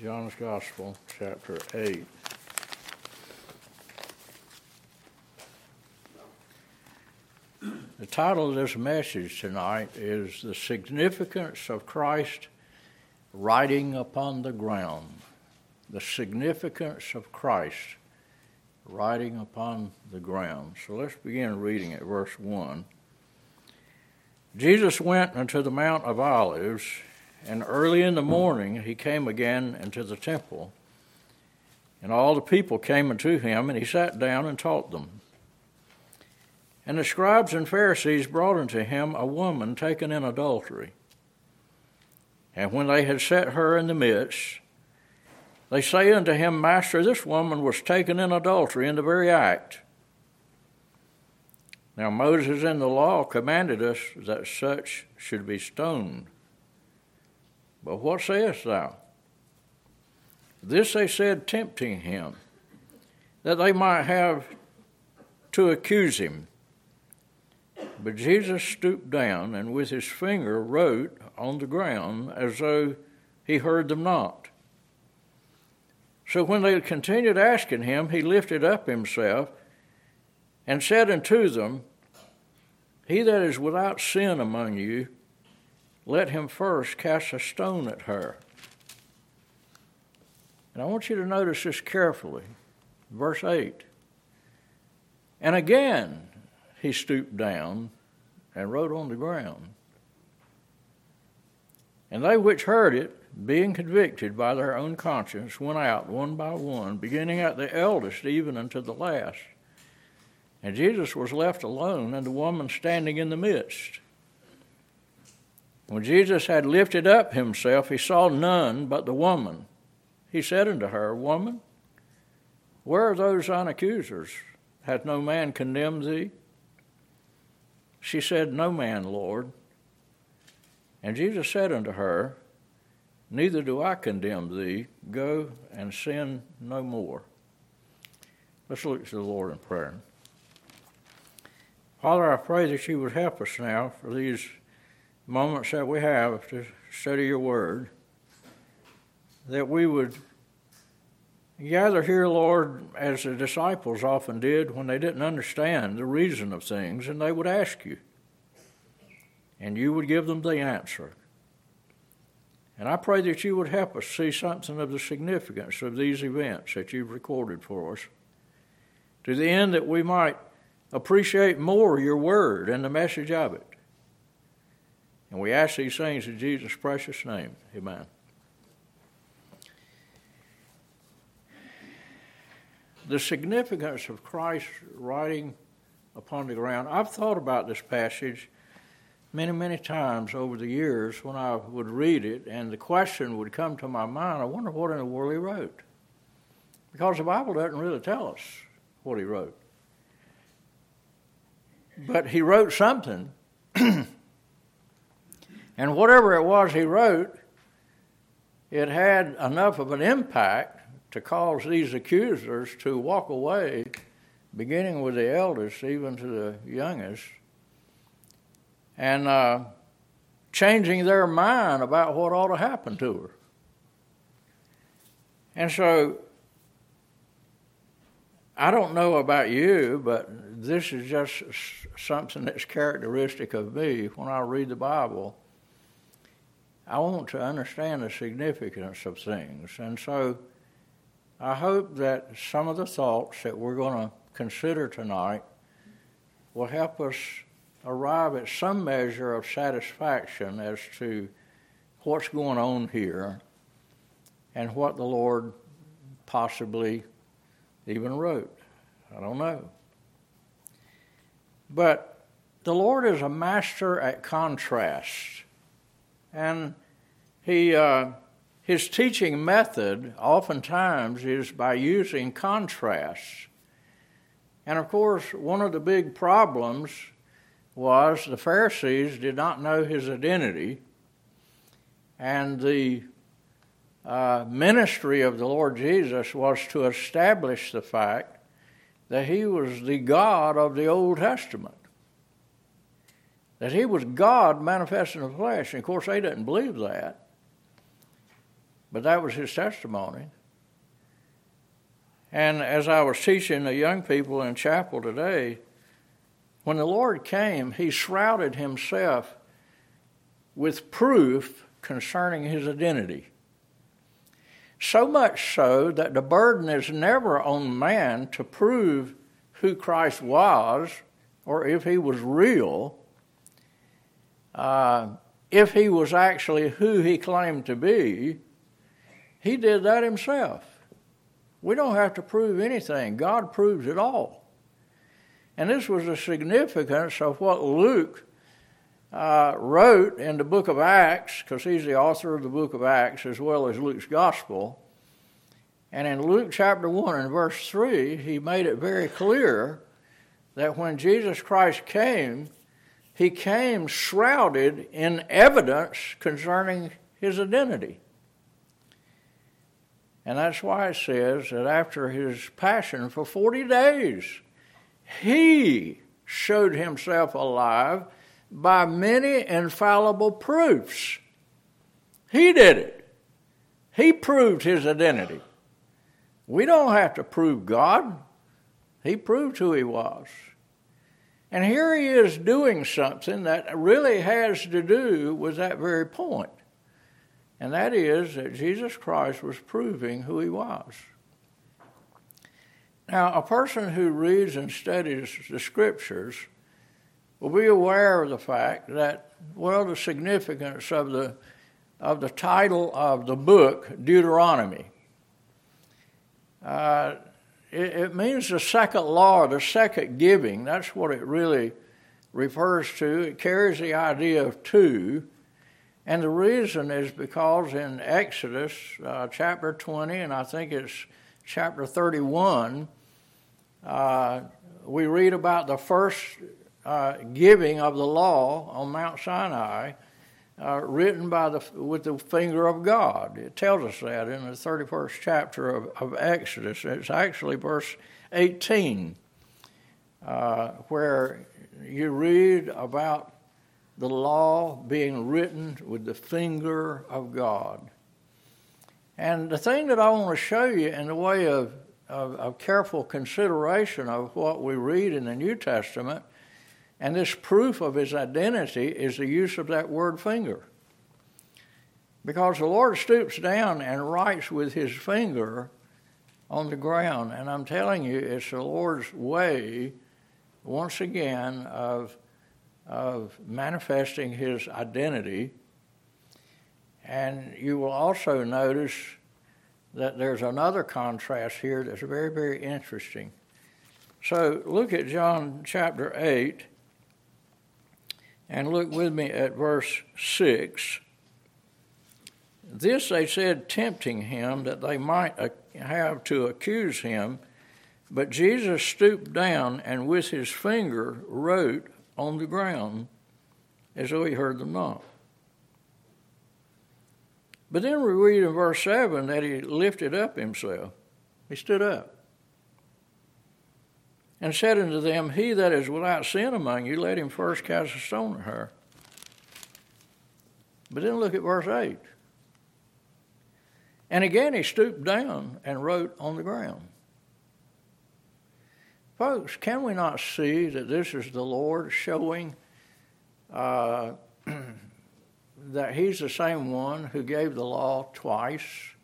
John's Gospel, chapter 8. The title of this message tonight is The Significance of Christ Writing Upon the Ground. The Significance of Christ Writing Upon the Ground. So let's begin reading at verse 1. Jesus went unto the Mount of Olives and early in the morning he came again into the temple. And all the people came unto him, and he sat down and taught them. And the scribes and Pharisees brought unto him a woman taken in adultery. And when they had set her in the midst, they say unto him, Master, this woman was taken in adultery in the very act. Now Moses in the law commanded us that such should be stoned. But what sayest thou? This they said, tempting him, that they might have to accuse him. But Jesus stooped down and with his finger wrote on the ground as though he heard them not. So when they continued asking him, he lifted up himself and said unto them, He that is without sin among you, let him first cast a stone at her. And I want you to notice this carefully. Verse 8. And again he stooped down and wrote on the ground. And they which heard it, being convicted by their own conscience, went out one by one, beginning at the eldest even unto the last. And Jesus was left alone, and the woman standing in the midst. When Jesus had lifted up himself, he saw none but the woman. He said unto her, Woman, where are those thine accusers? Hath no man condemned thee? She said, No man, Lord. And Jesus said unto her, Neither do I condemn thee. Go and sin no more. Let's look to the Lord in prayer. Father, I pray that you would help us now for these moments that we have to study your word, that we would gather here, Lord, as the disciples often did when they didn't understand the reason of things, and they would ask you, and you would give them the answer. And I pray that you would help us see something of the significance of these events that you've recorded for us, to the end that we might appreciate more your word and the message of it. And we ask these things in Jesus' precious name. Amen. The significance of Christ writing upon the ground. I've thought about this passage many, many times over the years when I would read it, and the question would come to my mind I wonder what in the world he wrote. Because the Bible doesn't really tell us what he wrote. But he wrote something. And whatever it was he wrote, it had enough of an impact to cause these accusers to walk away, beginning with the eldest, even to the youngest, and uh, changing their mind about what ought to happen to her. And so, I don't know about you, but this is just something that's characteristic of me when I read the Bible I want to understand the significance of things. And so I hope that some of the thoughts that we're going to consider tonight will help us arrive at some measure of satisfaction as to what's going on here and what the Lord possibly even wrote. I don't know. But the Lord is a master at contrast. And he, uh, his teaching method oftentimes is by using contrasts. And of course, one of the big problems was the Pharisees did not know his identity, and the uh, ministry of the Lord Jesus was to establish the fact that he was the God of the Old Testament that he was God manifest in the flesh. And of course, they didn't believe that. But that was his testimony. And as I was teaching the young people in chapel today, when the Lord came, he shrouded himself with proof concerning his identity. So much so that the burden is never on man to prove who Christ was or if he was real, uh, if he was actually who he claimed to be. He did that himself. We don't have to prove anything, God proves it all. And this was the significance of what Luke uh, wrote in the book of Acts, because he's the author of the book of Acts as well as Luke's gospel. And in Luke chapter 1 and verse 3, he made it very clear that when Jesus Christ came, he came shrouded in evidence concerning his identity. And that's why it says that after his passion for 40 days, he showed himself alive by many infallible proofs. He did it. He proved his identity. We don't have to prove God. He proved who he was. And here he is doing something that really has to do with that very point. And that is that Jesus Christ was proving who he was. Now, a person who reads and studies the scriptures will be aware of the fact that, well, the significance of the, of the title of the book, Deuteronomy. Uh, it, it means the second law, the second giving. That's what it really refers to. It carries the idea of two. And the reason is because in Exodus uh, chapter 20, and I think it's chapter 31, uh, we read about the first uh, giving of the law on Mount Sinai, uh, written by the with the finger of God. It tells us that in the 31st chapter of, of Exodus. It's actually verse 18, uh, where you read about the law being written with the finger of God. And the thing that I want to show you in the way of of, of careful consideration of what we read in the New Testament, and this proof of his identity is the use of that word finger. Because the Lord stoops down and writes with his finger on the ground. And I'm telling you, it's the Lord's way, once again, of, of manifesting his identity. And you will also notice that there's another contrast here that's very, very interesting. So look at John chapter 8 and look with me at verse 6. This they said, tempting him that they might have to accuse him. But Jesus stooped down and with his finger wrote on the ground as though he heard them not. But then we read in verse 7 that he lifted up himself. He stood up and said unto them, He that is without sin among you, let him first cast a stone at her. But then look at verse 8. And again he stooped down and wrote on the ground. Folks, can we not see that this is the Lord showing uh, that he's the same one who gave the law twice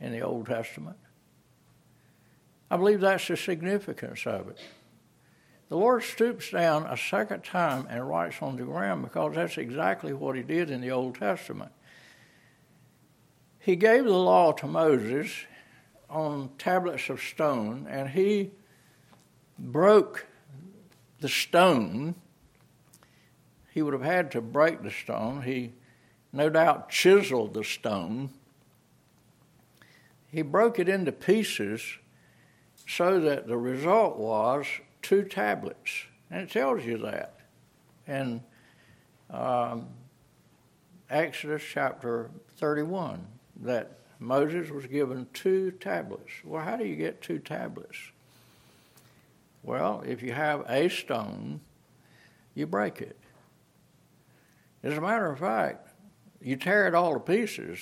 in the Old Testament. I believe that's the significance of it. The Lord stoops down a second time and writes on the ground because that's exactly what he did in the Old Testament. He gave the law to Moses on tablets of stone, and he broke the stone. He would have had to break the stone. He no doubt chiseled the stone. He broke it into pieces so that the result was two tablets. And it tells you that in um, Exodus chapter 31 that Moses was given two tablets. Well, how do you get two tablets? Well, if you have a stone, you break it. As a matter of fact, you tear it all to pieces,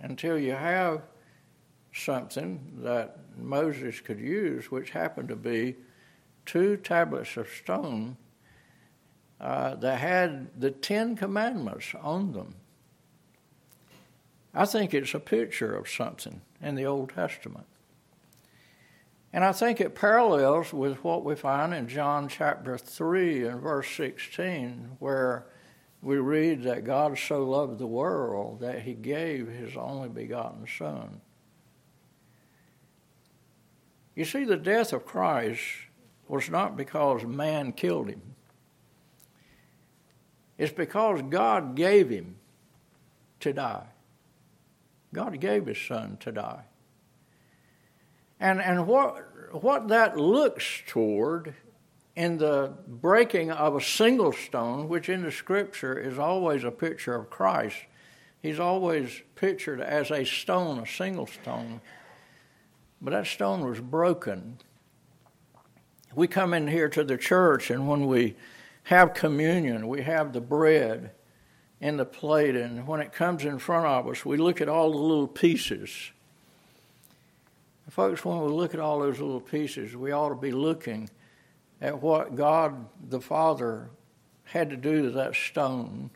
until you have something that Moses could use, which happened to be two tablets of stone uh, that had the Ten Commandments on them. I think it's a picture of something in the Old Testament. And I think it parallels with what we find in John chapter 3 and verse 16, where we read that God so loved the world that he gave his only begotten Son. You see, the death of Christ was not because man killed him. It's because God gave him to die. God gave his son to die. And, and what, what that looks toward in the breaking of a single stone, which in the scripture is always a picture of Christ, he's always pictured as a stone, a single stone. But that stone was broken. We come in here to the church, and when we have communion, we have the bread in the plate, and when it comes in front of us, we look at all the little pieces. Folks, when we look at all those little pieces, we ought to be looking at what God the Father had to do to that stone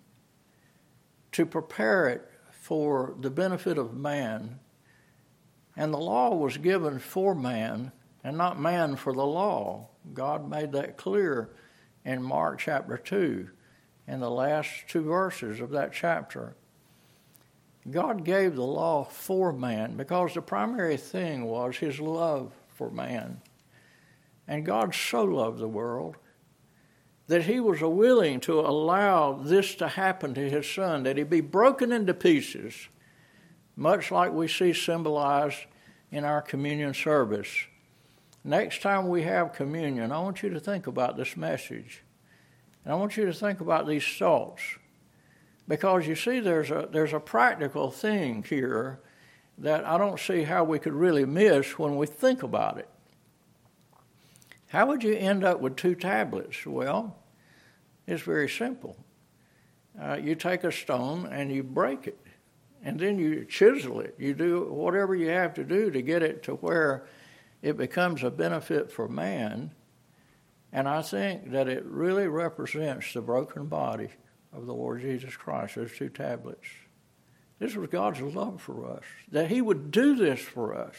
to prepare it for the benefit of man. And the law was given for man and not man for the law. God made that clear in Mark chapter 2 in the last two verses of that chapter. God gave the law for man because the primary thing was his love for man. And God so loved the world that he was willing to allow this to happen to his son, that he be broken into pieces, much like we see symbolized in our communion service. Next time we have communion, I want you to think about this message. And I want you to think about these thoughts. Because you see, there's a, there's a practical thing here that I don't see how we could really miss when we think about it. How would you end up with two tablets? Well, it's very simple. Uh, you take a stone and you break it, and then you chisel it. You do whatever you have to do to get it to where it becomes a benefit for man. And I think that it really represents the broken body of the Lord Jesus Christ, those two tablets. This was God's love for us, that He would do this for us.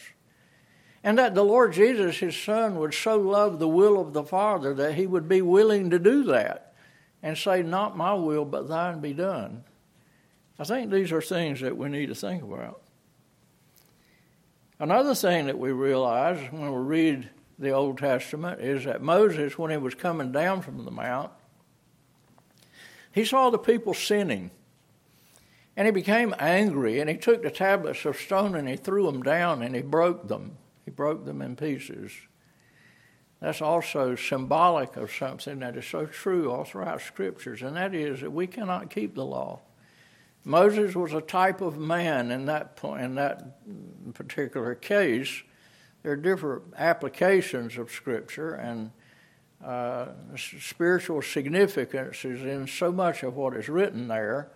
And that the Lord Jesus, his Son, would so love the will of the Father that he would be willing to do that and say, Not my will, but thine be done. I think these are things that we need to think about. Another thing that we realize when we read the Old Testament is that Moses, when he was coming down from the mount, he saw the people sinning. And he became angry and he took the tablets of stone and he threw them down and he broke them. He broke them in pieces. That's also symbolic of something that is so true all throughout scriptures, and that is that we cannot keep the law. Moses was a type of man in that point, in that particular case. There are different applications of Scripture, and uh, spiritual significance is in so much of what is written there.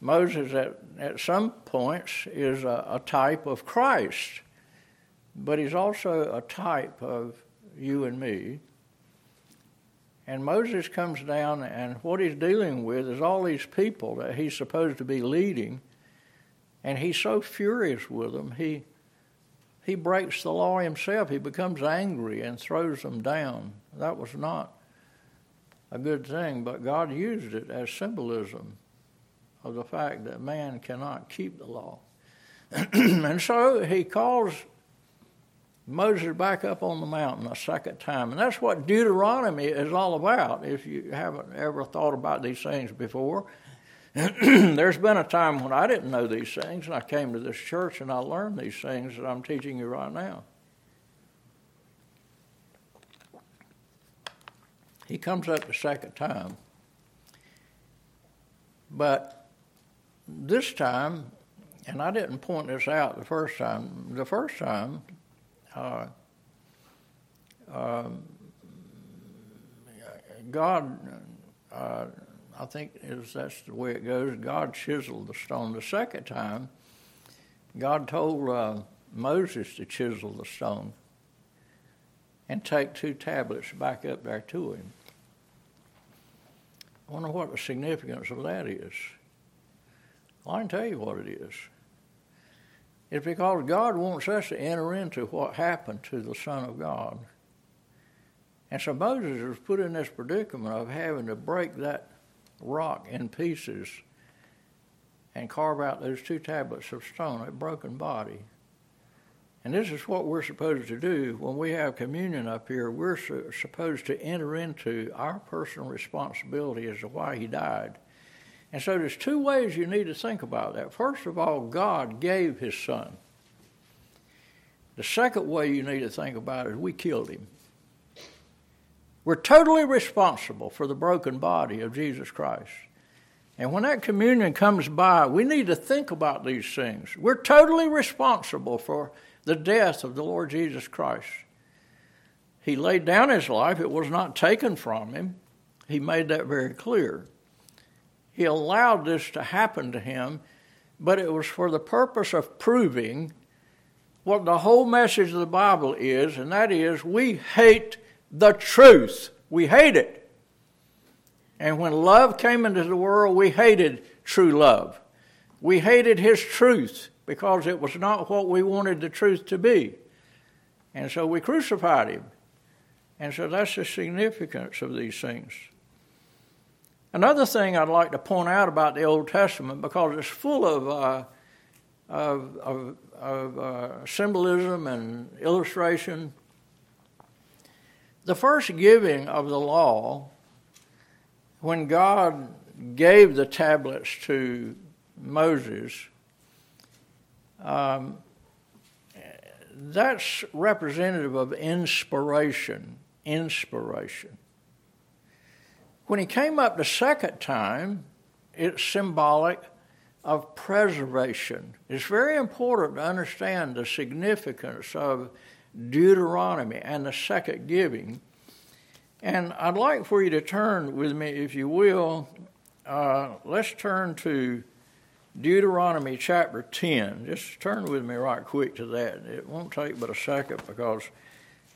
Moses, at, at some points, is a, a type of Christ but he's also a type of you and me. And Moses comes down, and what he's dealing with is all these people that he's supposed to be leading, and he's so furious with them, he, he breaks the law himself. He becomes angry and throws them down. That was not a good thing, but God used it as symbolism of the fact that man cannot keep the law. and so he calls Moses back up on the mountain a second time. And that's what Deuteronomy is all about, if you haven't ever thought about these things before. There's been a time when I didn't know these things, and I came to this church and I learned these things that I'm teaching you right now. He comes up the second time. But this time, and I didn't point this out the first time, the first time um, God, uh, I think is that's the way it goes. God chiseled the stone the second time. God told uh, Moses to chisel the stone and take two tablets back up there to him. I wonder what the significance of that is. Well, I can tell you what it is. It's because God wants us to enter into what happened to the Son of God. And so Moses was put in this predicament of having to break that rock in pieces and carve out those two tablets of stone, a broken body. And this is what we're supposed to do when we have communion up here. We're supposed to enter into our personal responsibility as to why he died. And so there's two ways you need to think about that. First of all, God gave his son. The second way you need to think about it is we killed him. We're totally responsible for the broken body of Jesus Christ. And when that communion comes by, we need to think about these things. We're totally responsible for the death of the Lord Jesus Christ. He laid down his life, it was not taken from him. He made that very clear. He allowed this to happen to him, but it was for the purpose of proving what the whole message of the Bible is, and that is we hate the truth. We hate it. And when love came into the world, we hated true love. We hated his truth because it was not what we wanted the truth to be. And so we crucified him. And so that's the significance of these things. Another thing I'd like to point out about the Old Testament, because it's full of, uh, of, of, of uh, symbolism and illustration. The first giving of the law, when God gave the tablets to Moses, um, that's representative of inspiration. Inspiration. When he came up the second time, it's symbolic of preservation. It's very important to understand the significance of Deuteronomy and the second giving. And I'd like for you to turn with me, if you will. Uh, let's turn to Deuteronomy chapter 10. Just turn with me right quick to that. It won't take but a second because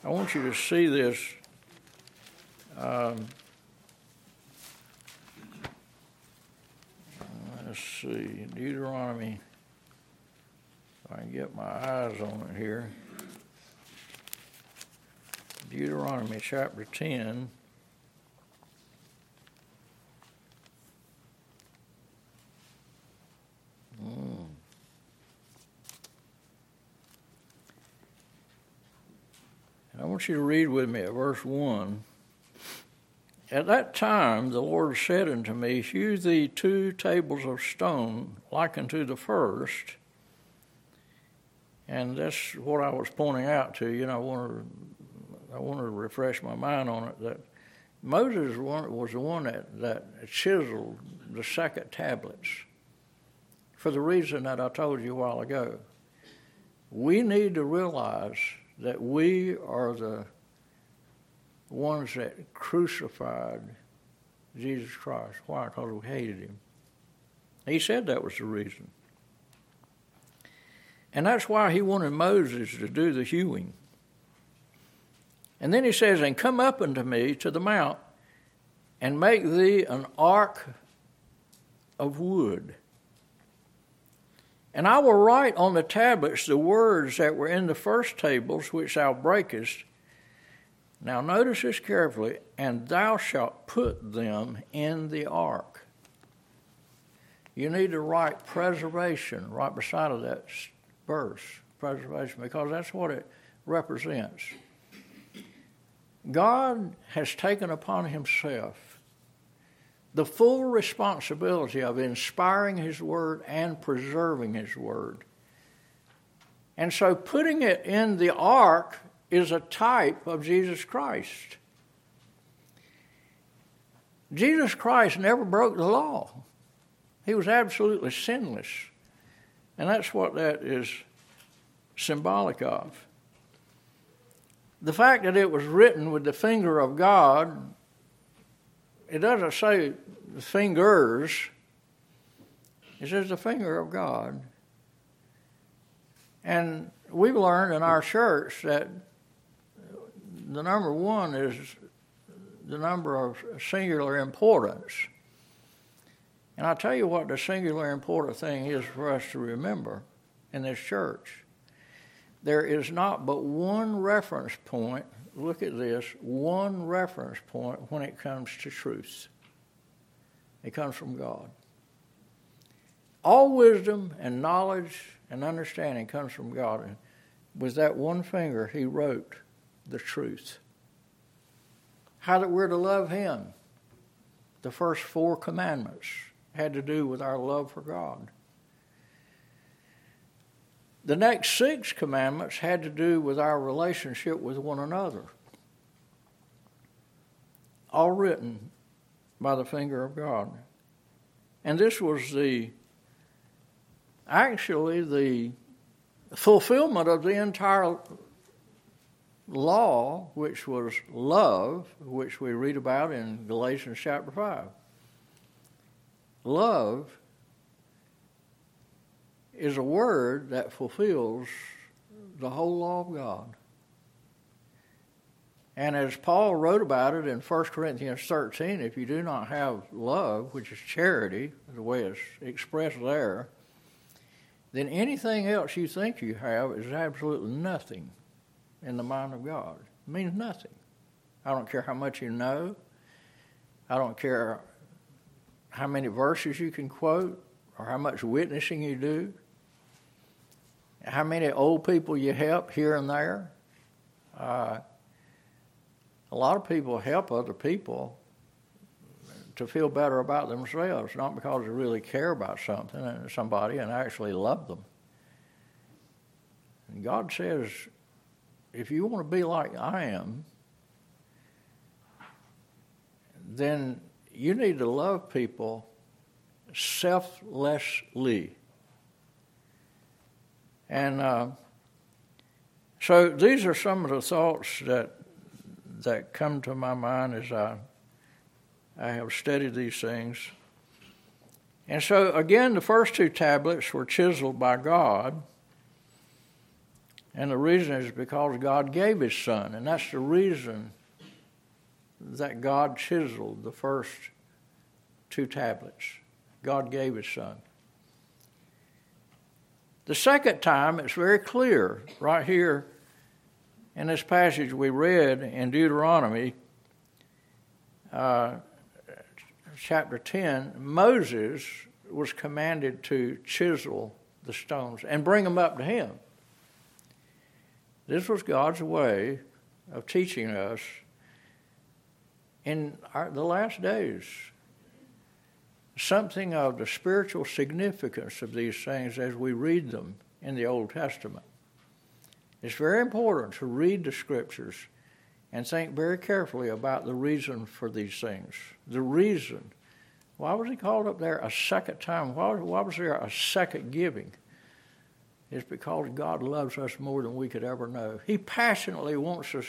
I want you to see this. Um, let's see, Deuteronomy. If I can get my eyes on it here. Deuteronomy chapter 10. Mm. I want you to read with me at verse 1. At that time the Lord said unto me, Hew thee two tables of stone like unto the first. And that's what I was pointing out to you, and I want to, I want to refresh my mind on it that Moses was the one that, that chiseled the second tablets for the reason that I told you a while ago. We need to realize that we are the ones that crucified Jesus Christ. Why? Because we hated him. He said that was the reason. And that's why he wanted Moses to do the hewing. And then he says, And come up unto me to the mount, and make thee an ark of wood. And I will write on the tablets the words that were in the first tables which thou breakest. Now notice this carefully, and thou shalt put them in the ark. You need to write preservation right beside of that verse, preservation, because that's what it represents. God has taken upon himself the full responsibility of inspiring His Word and preserving His Word. And so putting it in the ark is a type of Jesus Christ. Jesus Christ never broke the law. He was absolutely sinless. And that's what that is symbolic of. The fact that it was written with the finger of God it doesn't say the fingers, it says the finger of God. And we've learned in our church that the number one is the number of singular importance. And I'll tell you what the singular important thing is for us to remember in this church. There is not but one reference point, look at this, one reference point when it comes to truth. It comes from God. All wisdom and knowledge and understanding comes from God. And with that one finger, He wrote the truth. How that we're to love Him. The first four commandments had to do with our love for God. The next six commandments had to do with our relationship with one another. All written by the finger of God. And this was the actually the fulfillment of the entire law, which was love, which we read about in Galatians chapter 5. Love is a word that fulfills the whole law of God. And as Paul wrote about it in 1 Corinthians 13, if you do not have love, which is charity, the way it's expressed there, then anything else you think you have is absolutely nothing in the mind of God. It means nothing. I don't care how much you know. I don't care how many verses you can quote or how much witnessing you do, how many old people you help here and there. Uh, a lot of people help other people to feel better about themselves, not because they really care about something and somebody and actually love them. And God says, if you want to be like I am, then you need to love people selflessly. And uh, so these are some of the thoughts that that come to my mind as I I have studied these things. And so again, the first two tablets were chiseled by God. And the reason is because God gave His Son, and that's the reason that God chiseled the first two tablets. God gave His Son. The second time, it's very clear right here in this passage we read in Deuteronomy uh, chapter 10. Moses was commanded to chisel the stones and bring them up to him. This was God's way of teaching us in our, the last days something of the spiritual significance of these things as we read them in the Old Testament. It's very important to read the scriptures and think very carefully about the reason for these things. The reason. Why was he called up there a second time? Why, why was there a second giving? It's because God loves us more than we could ever know. He passionately wants us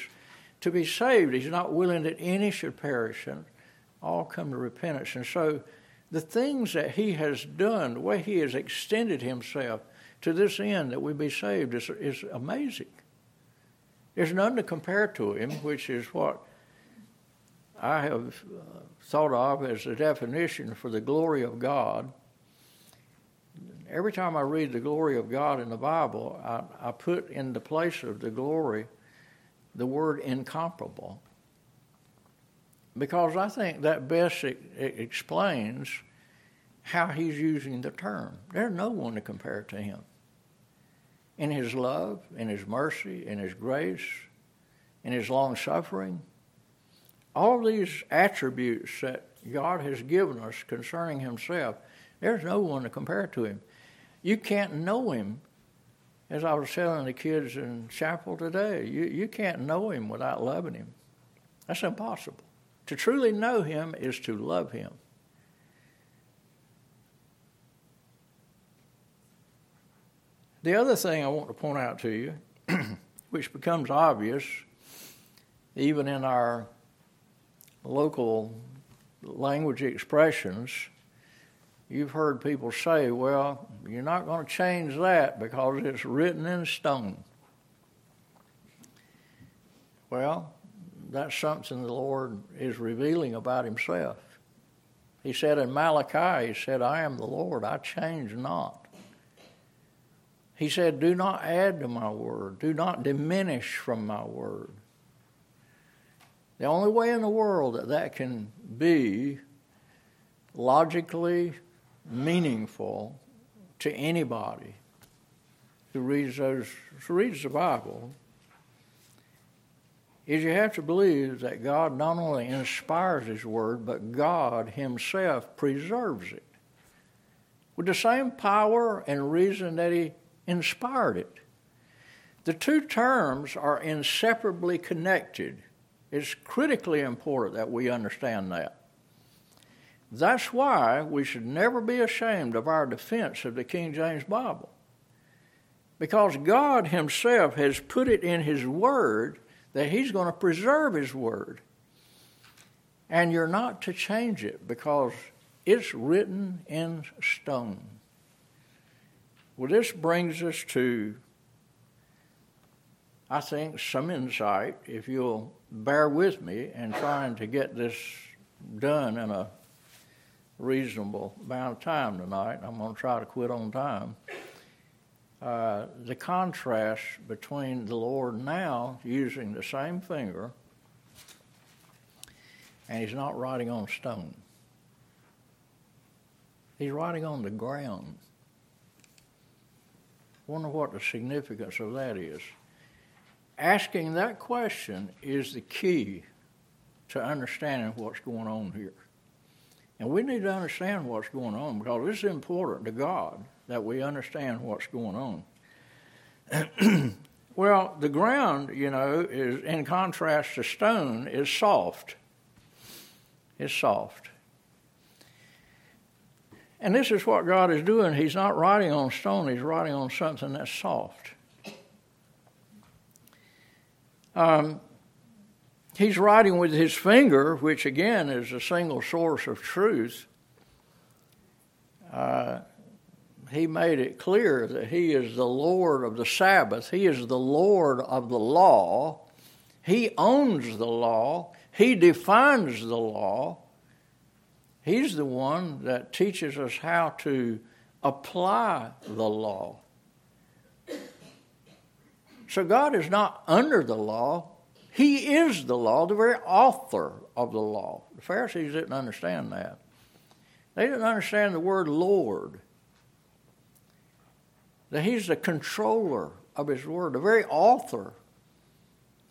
to be saved. He's not willing that any should perish and all come to repentance. And so the things that He has done, the way He has extended Himself to this end that we be saved is, is amazing. There's none to compare to Him, which is what I have uh, thought of as the definition for the glory of God every time I read the glory of God in the Bible, I, I put in the place of the glory the word incomparable. Because I think that best it, it explains how he's using the term. There's no one to compare to him. In his love, in his mercy, in his grace, in his long suffering, all these attributes that God has given us concerning himself, there's no one to compare to him. You can't know him, as I was telling the kids in chapel today, you, you can't know him without loving him. That's impossible. To truly know him is to love him. The other thing I want to point out to you, which becomes obvious even in our local language expressions, you've heard people say, well, you're not going to change that because it's written in stone. Well, that's something the Lord is revealing about Himself. He said in Malachi, He said, I am the Lord, I change not. He said, Do not add to my word, do not diminish from my word. The only way in the world that that can be logically meaningful to anybody who reads those who reads the Bible is you have to believe that God not only inspires His Word, but God Himself preserves it with the same power and reason that He inspired it. The two terms are inseparably connected. It's critically important that we understand that. That's why we should never be ashamed of our defense of the King James Bible. Because God Himself has put it in His Word that He's going to preserve His Word. And you're not to change it because it's written in stone. Well, this brings us to, I think, some insight, if you'll bear with me in trying to get this done in a reasonable amount of time tonight. I'm going to try to quit on time. Uh, the contrast between the Lord now using the same finger and he's not writing on stone. He's writing on the ground. Wonder what the significance of that is. Asking that question is the key to understanding what's going on here. And we need to understand what's going on because it's important to God that we understand what's going on. well, the ground, you know, is in contrast to stone, is soft. It's soft. And this is what God is doing. He's not writing on stone, He's writing on something that's soft. Um, he's writing with his finger, which again is a single source of truth. Uh, he made it clear that he is the Lord of the Sabbath, he is the Lord of the law, he owns the law, he defines the law. He's the one that teaches us how to apply the law. So God is not under the law, he is the law, the very author of the law. The Pharisees didn't understand that. They didn't understand the word Lord. That He's the controller of His word, the very author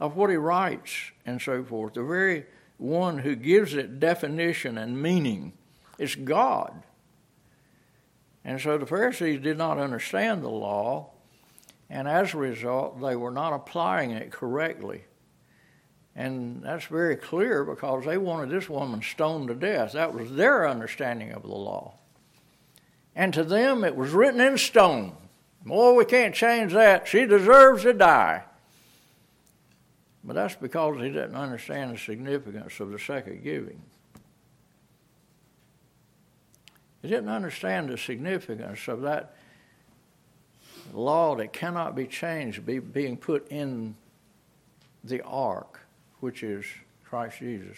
of what He writes and so forth, the very one who gives it definition and meaning. It's God. And so the Pharisees did not understand the law, and as a result, they were not applying it correctly. And that's very clear because they wanted this woman stoned to death. That was their understanding of the law. And to them, it was written in stone. Boy, we can't change that. She deserves to die. But that's because he didn't understand the significance of the second giving. He didn't understand the significance of that law that cannot be changed be, being put in the ark which is Christ Jesus,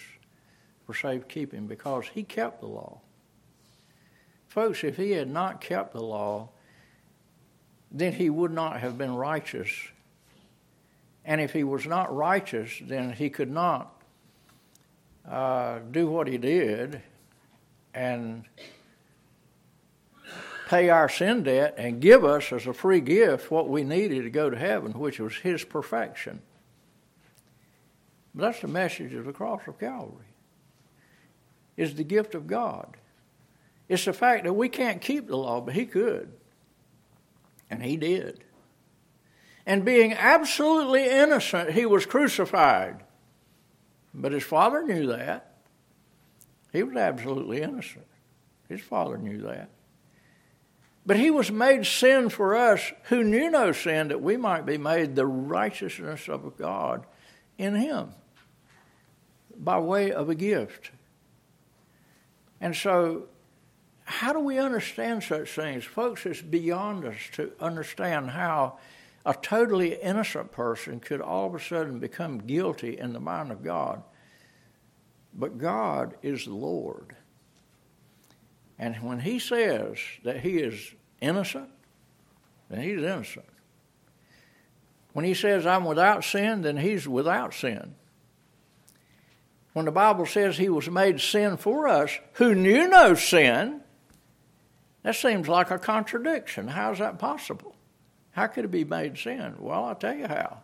for safekeeping because he kept the law. Folks, if he had not kept the law, then he would not have been righteous. And if he was not righteous, then he could not uh, do what he did and pay our sin debt and give us as a free gift what we needed to go to heaven, which was his perfection. That's the message of the cross of Calvary. Is the gift of God. It's the fact that we can't keep the law, but he could. And he did. And being absolutely innocent, he was crucified. But his father knew that. He was absolutely innocent. His father knew that. But he was made sin for us who knew no sin, that we might be made the righteousness of God in him by way of a gift. And so how do we understand such things? Folks, it's beyond us to understand how a totally innocent person could all of a sudden become guilty in the mind of God. But God is the Lord. And when He says that He is innocent, then He's innocent. When He says, I'm without sin, then He's without sin. When the Bible says He was made sin for us, who knew no sin, that seems like a contradiction. How is that possible? How could it be made sin? Well, I'll tell you how.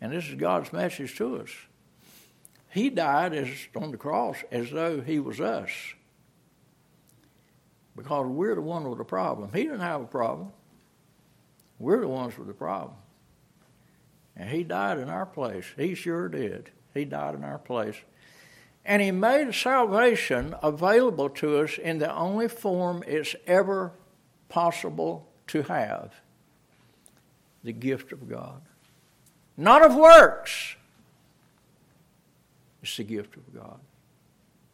And this is God's message to us. He died as, on the cross as though he was us. Because we're the one with the problem. He didn't have a problem. We're the ones with the problem. And he died in our place. He sure did. He died in our place. And He made salvation available to us in the only form it's ever possible to have the gift of God. Not of works, it's the gift of God.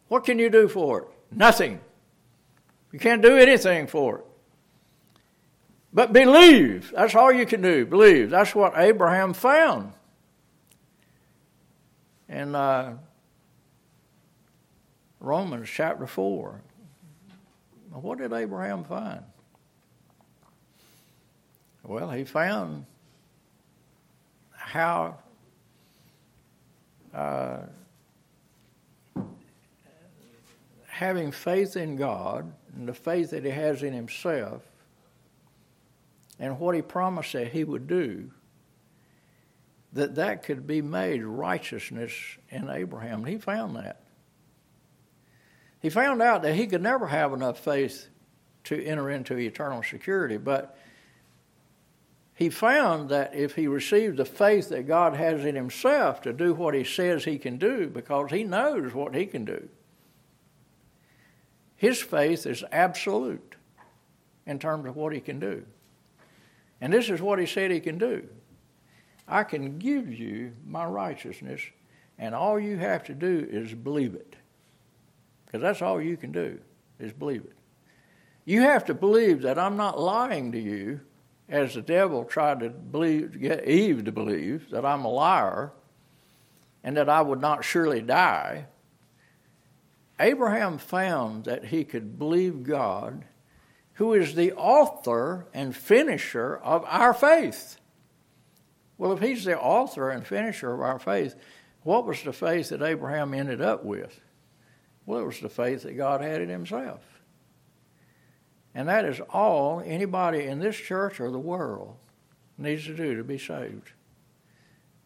What can you do for it? Nothing. You can't do anything for it. But believe. That's all you can do. Believe. That's what Abraham found. And uh, Romans chapter 4. What did Abraham find? Well, he found how uh, having faith in God and the faith that he has in himself and what he promised that he would do, that that could be made righteousness in Abraham. He found that. He found out that he could never have enough faith to enter into eternal security, but he found that if he received the faith that God has in himself to do what he says he can do, because he knows what he can do, his faith is absolute in terms of what he can do. And this is what he said he can do I can give you my righteousness, and all you have to do is believe it. Because that's all you can do is believe it. You have to believe that I'm not lying to you, as the devil tried to believe, get Eve to believe that I'm a liar and that I would not surely die. Abraham found that he could believe God, who is the author and finisher of our faith. Well, if he's the author and finisher of our faith, what was the faith that Abraham ended up with? Well, it was the faith that God had in Himself. And that is all anybody in this church or the world needs to do to be saved,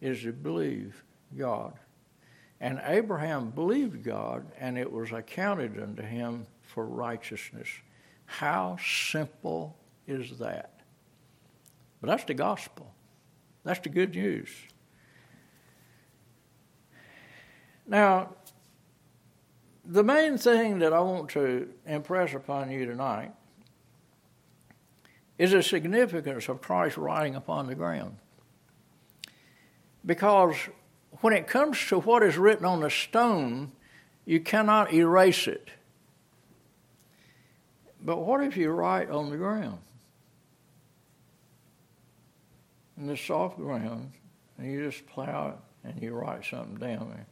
is to believe God. And Abraham believed God, and it was accounted unto him for righteousness. How simple is that? But that's the gospel. That's the good news. Now, the main thing that I want to impress upon you tonight is the significance of Christ writing upon the ground. Because when it comes to what is written on the stone, you cannot erase it. But what if you write on the ground? In the soft ground, and you just plow it and you write something down there.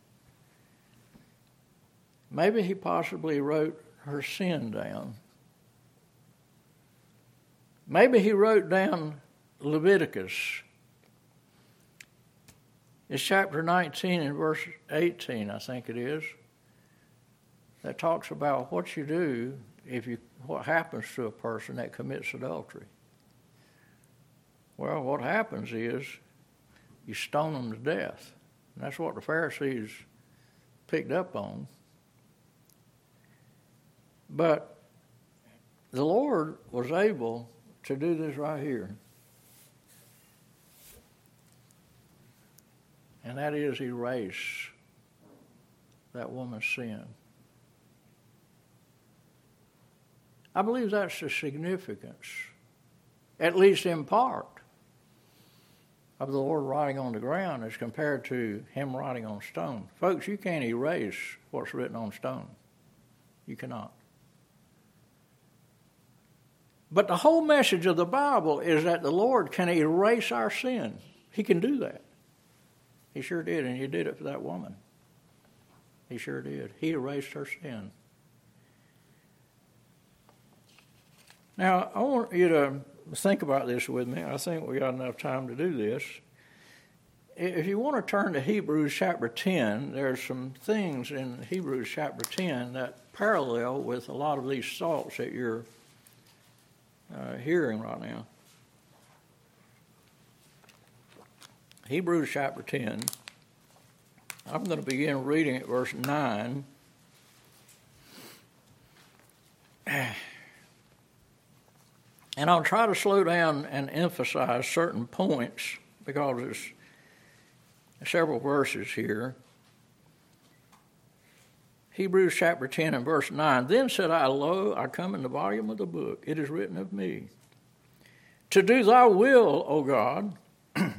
Maybe he possibly wrote her sin down. Maybe he wrote down Leviticus. It's chapter 19 and verse 18, I think it is, that talks about what you do if you what happens to a person that commits adultery. Well, what happens is you stone them to death. And that's what the Pharisees picked up on. But the Lord was able to do this right here. And that is erase that woman's sin. I believe that's the significance, at least in part, of the Lord writing on the ground as compared to Him writing on stone. Folks, you can't erase what's written on stone. You cannot. But the whole message of the Bible is that the Lord can erase our sin. He can do that. He sure did, and He did it for that woman. He sure did. He erased her sin. Now, I want you to think about this with me. I think we got enough time to do this. If you want to turn to Hebrews chapter 10, there's some things in Hebrews chapter 10 that parallel with a lot of these thoughts that you're uh, hearing right now. Hebrews chapter 10. I'm going to begin reading at verse 9. And I'll try to slow down and emphasize certain points because there's several verses here. Hebrews chapter 10 and verse 9. Then said I, Lo, I come in the volume of the book. It is written of me. To do thy will, O God.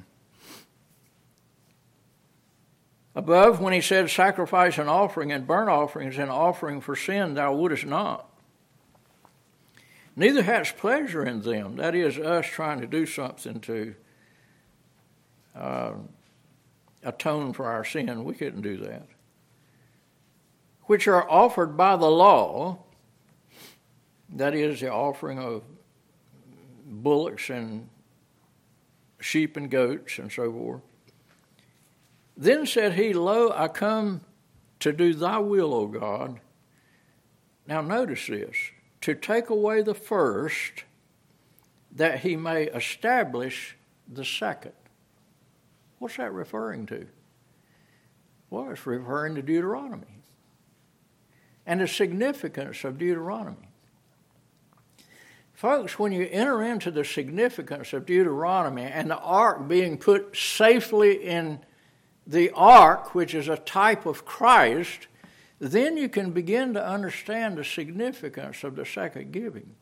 Above, when he said, Sacrifice and offering and burnt offerings and offering for sin, thou wouldest not. Neither hadst pleasure in them. That is, us trying to do something to uh, atone for our sin. We couldn't do that which are offered by the law, that is, the offering of bullocks and sheep and goats and so forth. Then said he, Lo, I come to do thy will, O God. Now notice this to take away the first, that he may establish the second. What's that referring to? Well, it's referring to Deuteronomy and the significance of Deuteronomy. Folks, when you enter into the significance of Deuteronomy and the ark being put safely in the ark, which is a type of Christ, then you can begin to understand the significance of the second giving.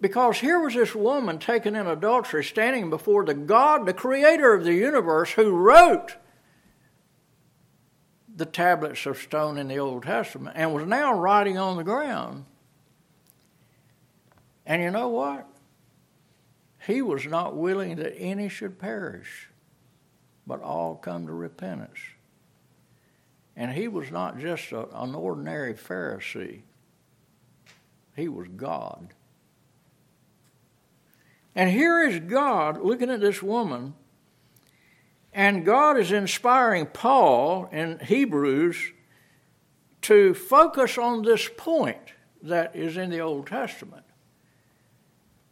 Because here was this woman taken in adultery, standing before the God, the creator of the universe, who wrote the tablets of stone in the Old Testament and was now writing on the ground. And you know what? He was not willing that any should perish, but all come to repentance. And he was not just a, an ordinary Pharisee, he was God. And here is God looking at this woman and God is inspiring Paul in Hebrews to focus on this point that is in the Old Testament.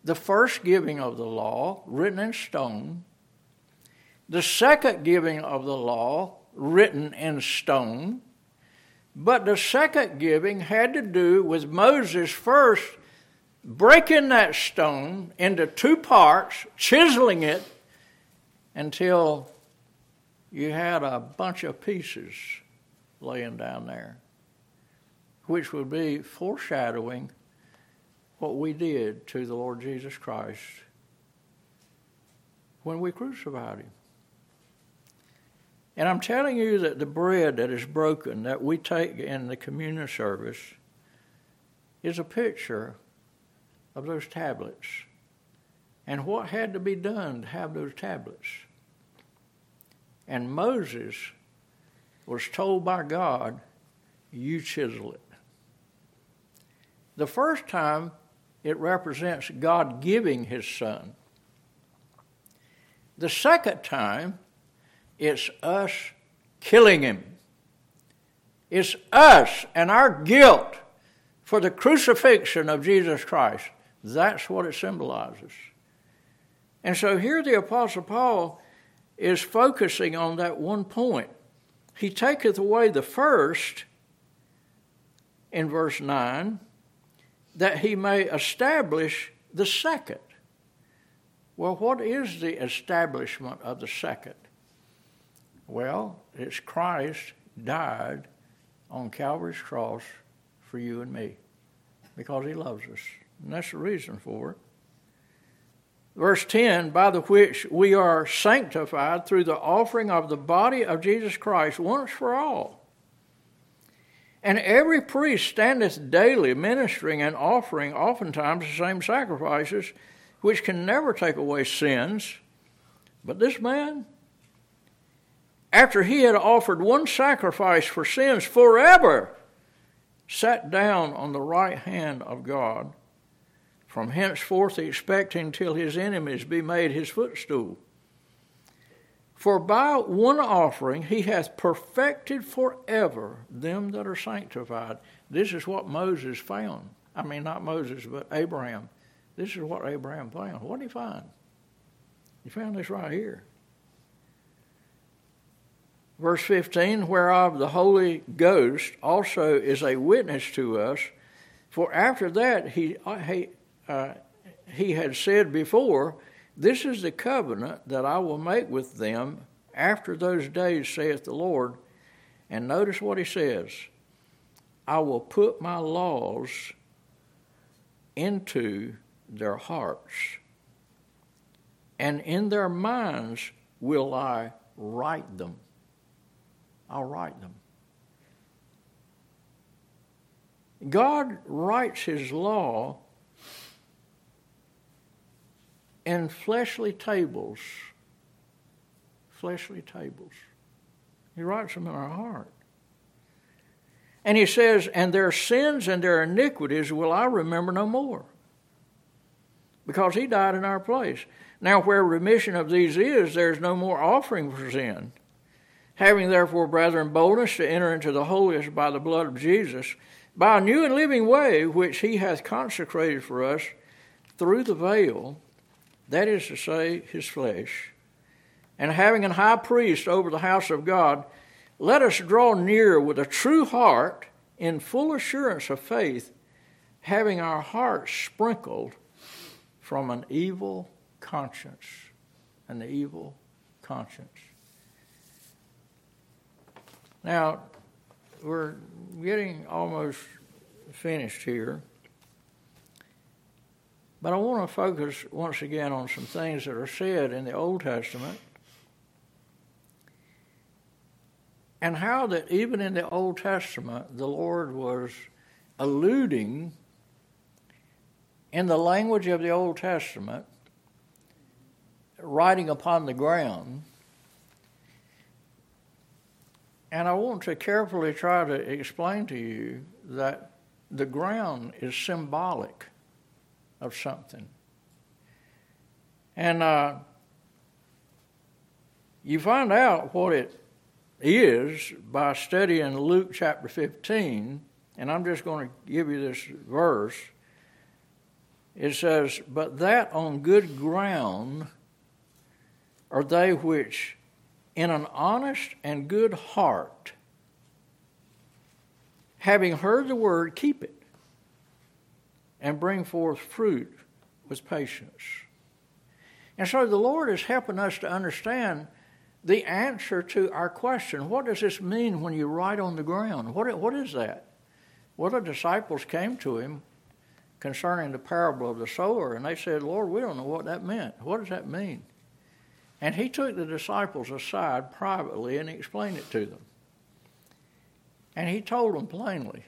The first giving of the law, written in stone. The second giving of the law, written in stone. But the second giving had to do with Moses first breaking that stone into two parts, chiseling it until you had a bunch of pieces laying down there, which would be foreshadowing what we did to the Lord Jesus Christ when we crucified him. And I'm telling you that the bread that is broken that we take in the communion service is a picture of those tablets and what had to be done to have those tablets. And Moses was told by God, You chisel it. The first time, it represents God giving his son. The second time, it's us killing him. It's us and our guilt for the crucifixion of Jesus Christ. That's what it symbolizes. And so here the Apostle Paul is focusing on that one point. He taketh away the first in verse 9 that he may establish the second. Well, what is the establishment of the second? Well, it's Christ died on Calvary's cross for you and me because he loves us. And that's the reason for it. Verse 10 By the which we are sanctified through the offering of the body of Jesus Christ once for all. And every priest standeth daily ministering and offering oftentimes the same sacrifices, which can never take away sins. But this man, after he had offered one sacrifice for sins forever, sat down on the right hand of God, from henceforth expecting till his enemies be made his footstool. For by one offering he hath perfected forever them that are sanctified. This is what Moses found. I mean, not Moses, but Abraham. This is what Abraham found. What did he find? He found this right here. Verse 15, whereof the Holy Ghost also is a witness to us. For after that he, he, uh, he had said before, This is the covenant that I will make with them after those days, saith the Lord. And notice what he says I will put my laws into their hearts, and in their minds will I write them. I'll write them. God writes His law in fleshly tables. Fleshly tables. He writes them in our heart. And he says, And their sins and their iniquities will I remember no more. Because he died in our place. Now, where remission of these is, there is no more offering for sin. Having therefore, brethren, boldness to enter into the holiest by the blood of Jesus, by a new and living way which he hath consecrated for us through the veil, that is to say, his flesh, and having an high priest over the house of God, let us draw near with a true heart in full assurance of faith, having our hearts sprinkled from an evil conscience. An evil conscience. Now, we're getting almost finished here. But I want to focus once again on some things that are said in the Old Testament. And how that even in the Old Testament the Lord was alluding in the language of the Old Testament, writing upon the ground. And I want to carefully try to explain to you that the ground is symbolic of something. And uh, you find out what it is by studying Luke chapter 15, and I'm just going to give you this verse. It says, But that on good ground are they which in an honest and good heart, having heard the word, keep it and bring forth fruit with patience. And so the Lord is helping us to understand the answer to our question what does this mean when you write on the ground? What, what is that? Well, the disciples came to him concerning the parable of the sower, and they said, Lord, we don't know what that meant. What does that mean? And he took the disciples aside privately and explained it to them. And he told them plainly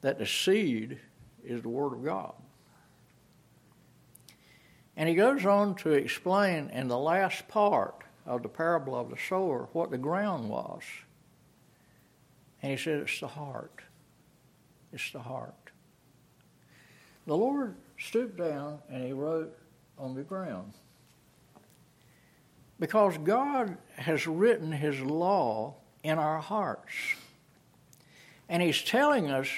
that the seed is the Word of God. And he goes on to explain in the last part of the parable of the sower what the ground was. And he said, It's the heart. It's the heart. The Lord stooped down and he wrote on the ground. Because God has written His law in our hearts. And He's telling us,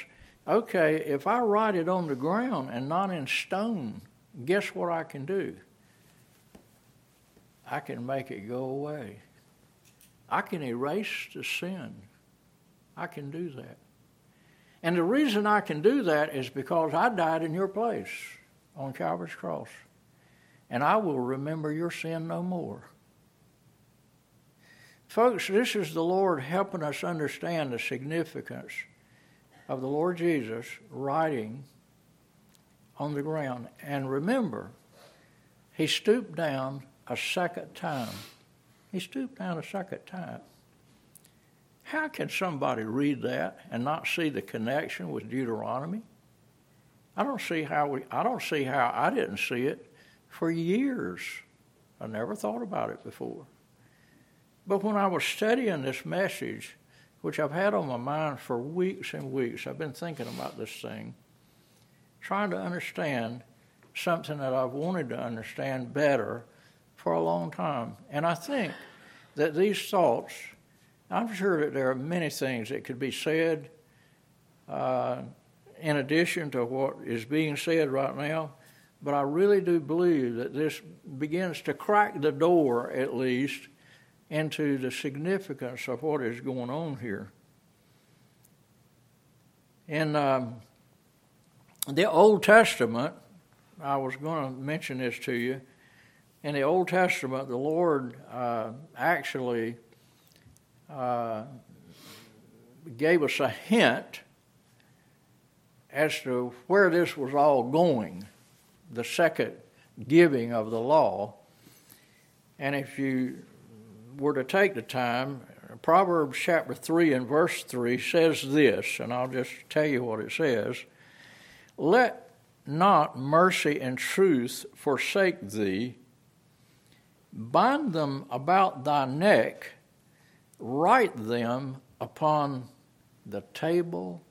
okay, if I write it on the ground and not in stone, guess what I can do? I can make it go away. I can erase the sin. I can do that. And the reason I can do that is because I died in your place on Calvary's cross. And I will remember your sin no more. Folks, this is the Lord helping us understand the significance of the Lord Jesus writing on the ground. And remember, he stooped down a second time. He stooped down a second time. How can somebody read that and not see the connection with Deuteronomy? I don't see how we I don't see how I didn't see it for years. I never thought about it before. But when I was studying this message, which I've had on my mind for weeks and weeks, I've been thinking about this thing, trying to understand something that I've wanted to understand better for a long time. And I think that these thoughts, I'm sure that there are many things that could be said uh, in addition to what is being said right now, but I really do believe that this begins to crack the door, at least, into the significance of what is going on here. In um, the Old Testament, I was going to mention this to you. In the Old Testament, the Lord uh, actually uh, gave us a hint as to where this was all going, the second giving of the law. And if you were to take the time, Proverbs chapter 3 and verse 3 says this, and I'll just tell you what it says Let not mercy and truth forsake thee, bind them about thy neck, write them upon the table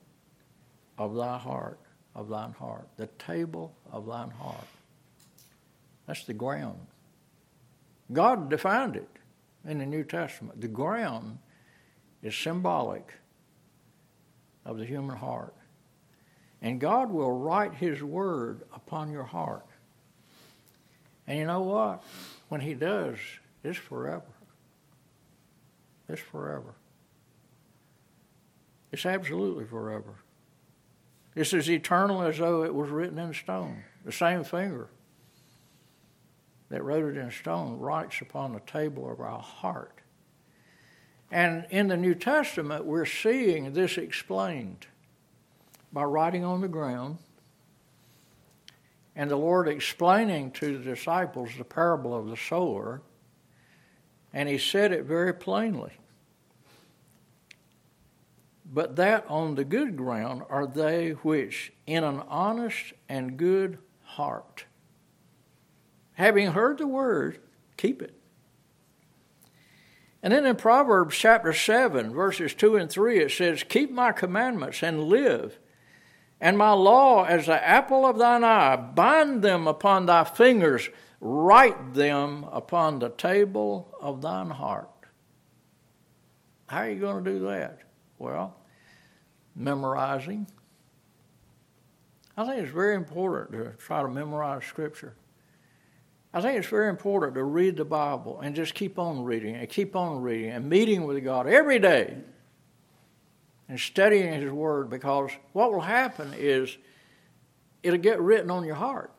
of thy heart, of thine heart, the table of thine heart. That's the ground. God defined it in the New Testament. The ground is symbolic of the human heart. And God will write His word upon your heart. And you know what? When He does, it's forever. It's forever. It's absolutely forever. It's as eternal as though it was written in stone. The same finger that wrote it in stone writes upon the table of our heart. And in the New Testament, we're seeing this explained by writing on the ground and the Lord explaining to the disciples the parable of the sower, and He said it very plainly. But that on the good ground are they which, in an honest and good heart, having heard the word, keep it. And then in Proverbs chapter 7, verses 2 and 3, it says, Keep my commandments and live, and my law as the apple of thine eye. Bind them upon thy fingers, write them upon the table of thine heart. How are you going to do that? Well, memorizing. I think it's very important to try to memorize Scripture. I think it's very important to read the Bible and just keep on reading and keep on reading and meeting with God every day and studying His Word because what will happen is it'll get written on your heart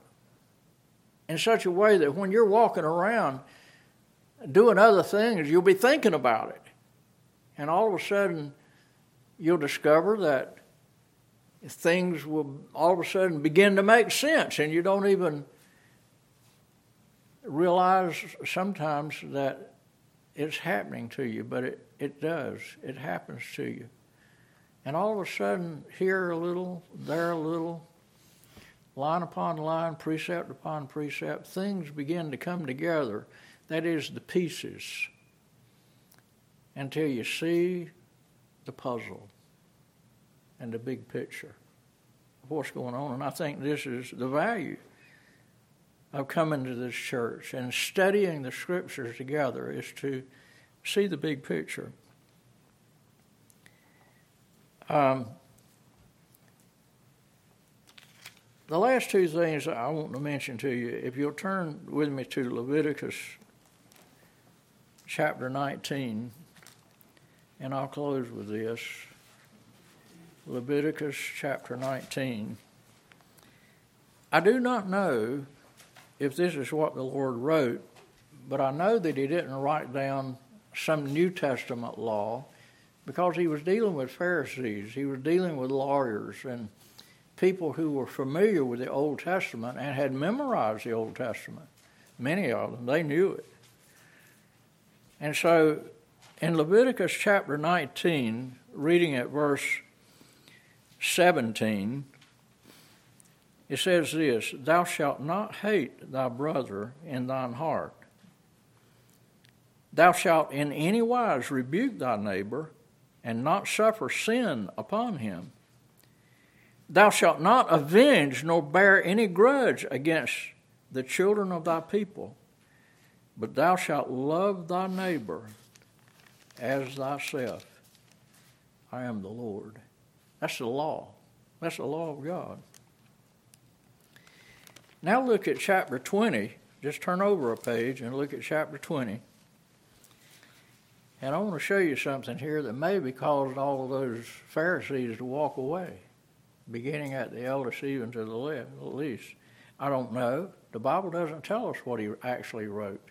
in such a way that when you're walking around doing other things, you'll be thinking about it. And all of a sudden, you'll discover that things will all of a sudden begin to make sense and you don't even realize sometimes that it's happening to you, but it, it does. It happens to you. And all of a sudden, here a little, there a little, line upon line, precept upon precept, things begin to come together. That is, the pieces, until you see the puzzle and the big picture of what's going on. And I think this is the value of coming to this church and studying the scriptures together is to see the big picture. Um, the last two things I want to mention to you, if you'll turn with me to Leviticus chapter 19, and I'll close with this. Leviticus chapter 19. I do not know if this is what the Lord wrote, but I know that he didn't write down some New Testament law because he was dealing with Pharisees, he was dealing with lawyers and people who were familiar with the Old Testament and had memorized the Old Testament. Many of them, they knew it. And so In Leviticus chapter 19, reading at verse 17, it says this Thou shalt not hate thy brother in thine heart. Thou shalt in any wise rebuke thy neighbor, and not suffer sin upon him. Thou shalt not avenge nor bear any grudge against the children of thy people, but thou shalt love thy neighbor as thyself. I am the Lord. That's the law. That's the law of God. Now look at chapter 20. Just turn over a page and look at chapter 20. And I want to show you something here that maybe caused all of those Pharisees to walk away, beginning at the eldest even to the least. I don't know. The Bible doesn't tell us what he actually wrote.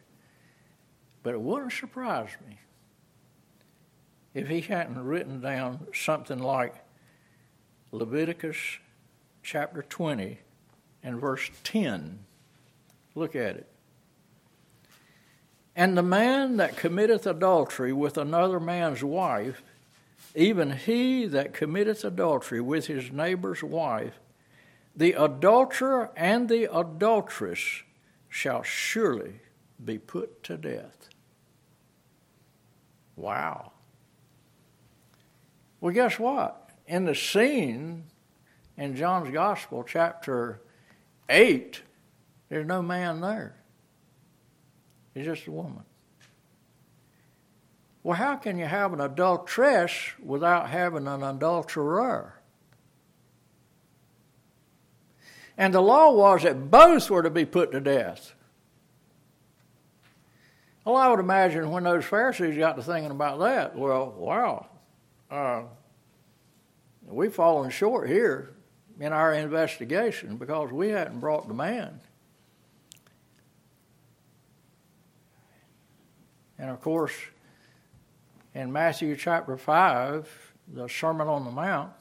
But it wouldn't surprise me if he hadn't written down something like Leviticus chapter 20 and verse 10. Look at it. And the man that committeth adultery with another man's wife, even he that committeth adultery with his neighbor's wife, the adulterer and the adulteress shall surely be put to death. Wow. Well, guess what? In the scene in John's Gospel, chapter 8, there's no man there. It's just a woman. Well, how can you have an adulteress without having an adulterer? And the law was that both were to be put to death. Well, I would imagine when those Pharisees got to thinking about that, well, wow, uh, we've fallen short here in our investigation because we hadn't brought the man. And of course, in Matthew chapter 5, the Sermon on the Mount,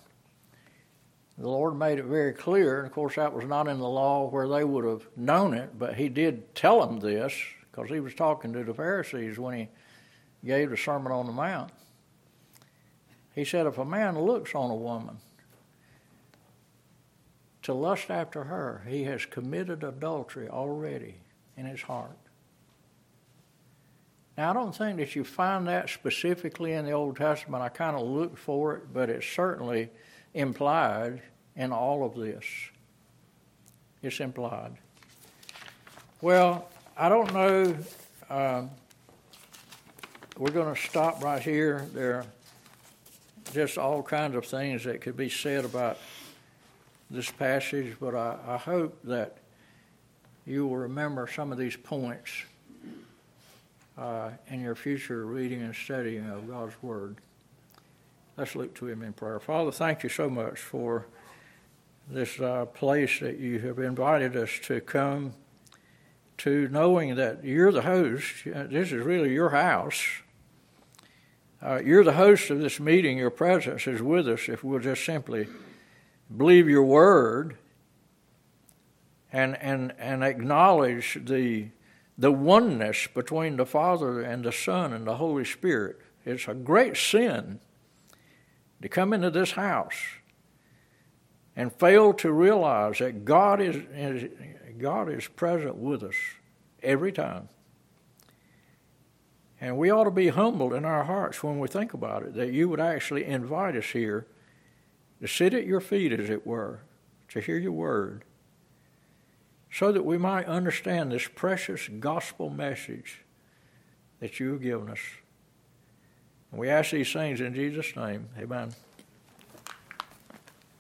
the Lord made it very clear. And of course, that was not in the law where they would have known it, but He did tell them this because He was talking to the Pharisees when He gave the Sermon on the Mount. He said, If a man looks on a woman to lust after her, he has committed adultery already in his heart. Now, I don't think that you find that specifically in the Old Testament. I kind of looked for it, but it's certainly implied in all of this. It's implied. Well, I don't know. Um, we're going to stop right here. There are just all kinds of things that could be said about this passage, but I, I hope that you will remember some of these points uh, in your future reading and studying of God's Word. Let's look to Him in prayer. Father, thank you so much for this uh, place that you have invited us to come to, knowing that you're the host. This is really your house. Uh, you're the host of this meeting. Your presence is with us if we'll just simply believe your word and, and, and acknowledge the, the oneness between the Father and the Son and the Holy Spirit. It's a great sin to come into this house and fail to realize that God is, is God is present with us every time. And we ought to be humbled in our hearts when we think about it, that you would actually invite us here to sit at your feet, as it were, to hear your word, so that we might understand this precious gospel message that you have given us. And we ask these things in Jesus' name. Amen.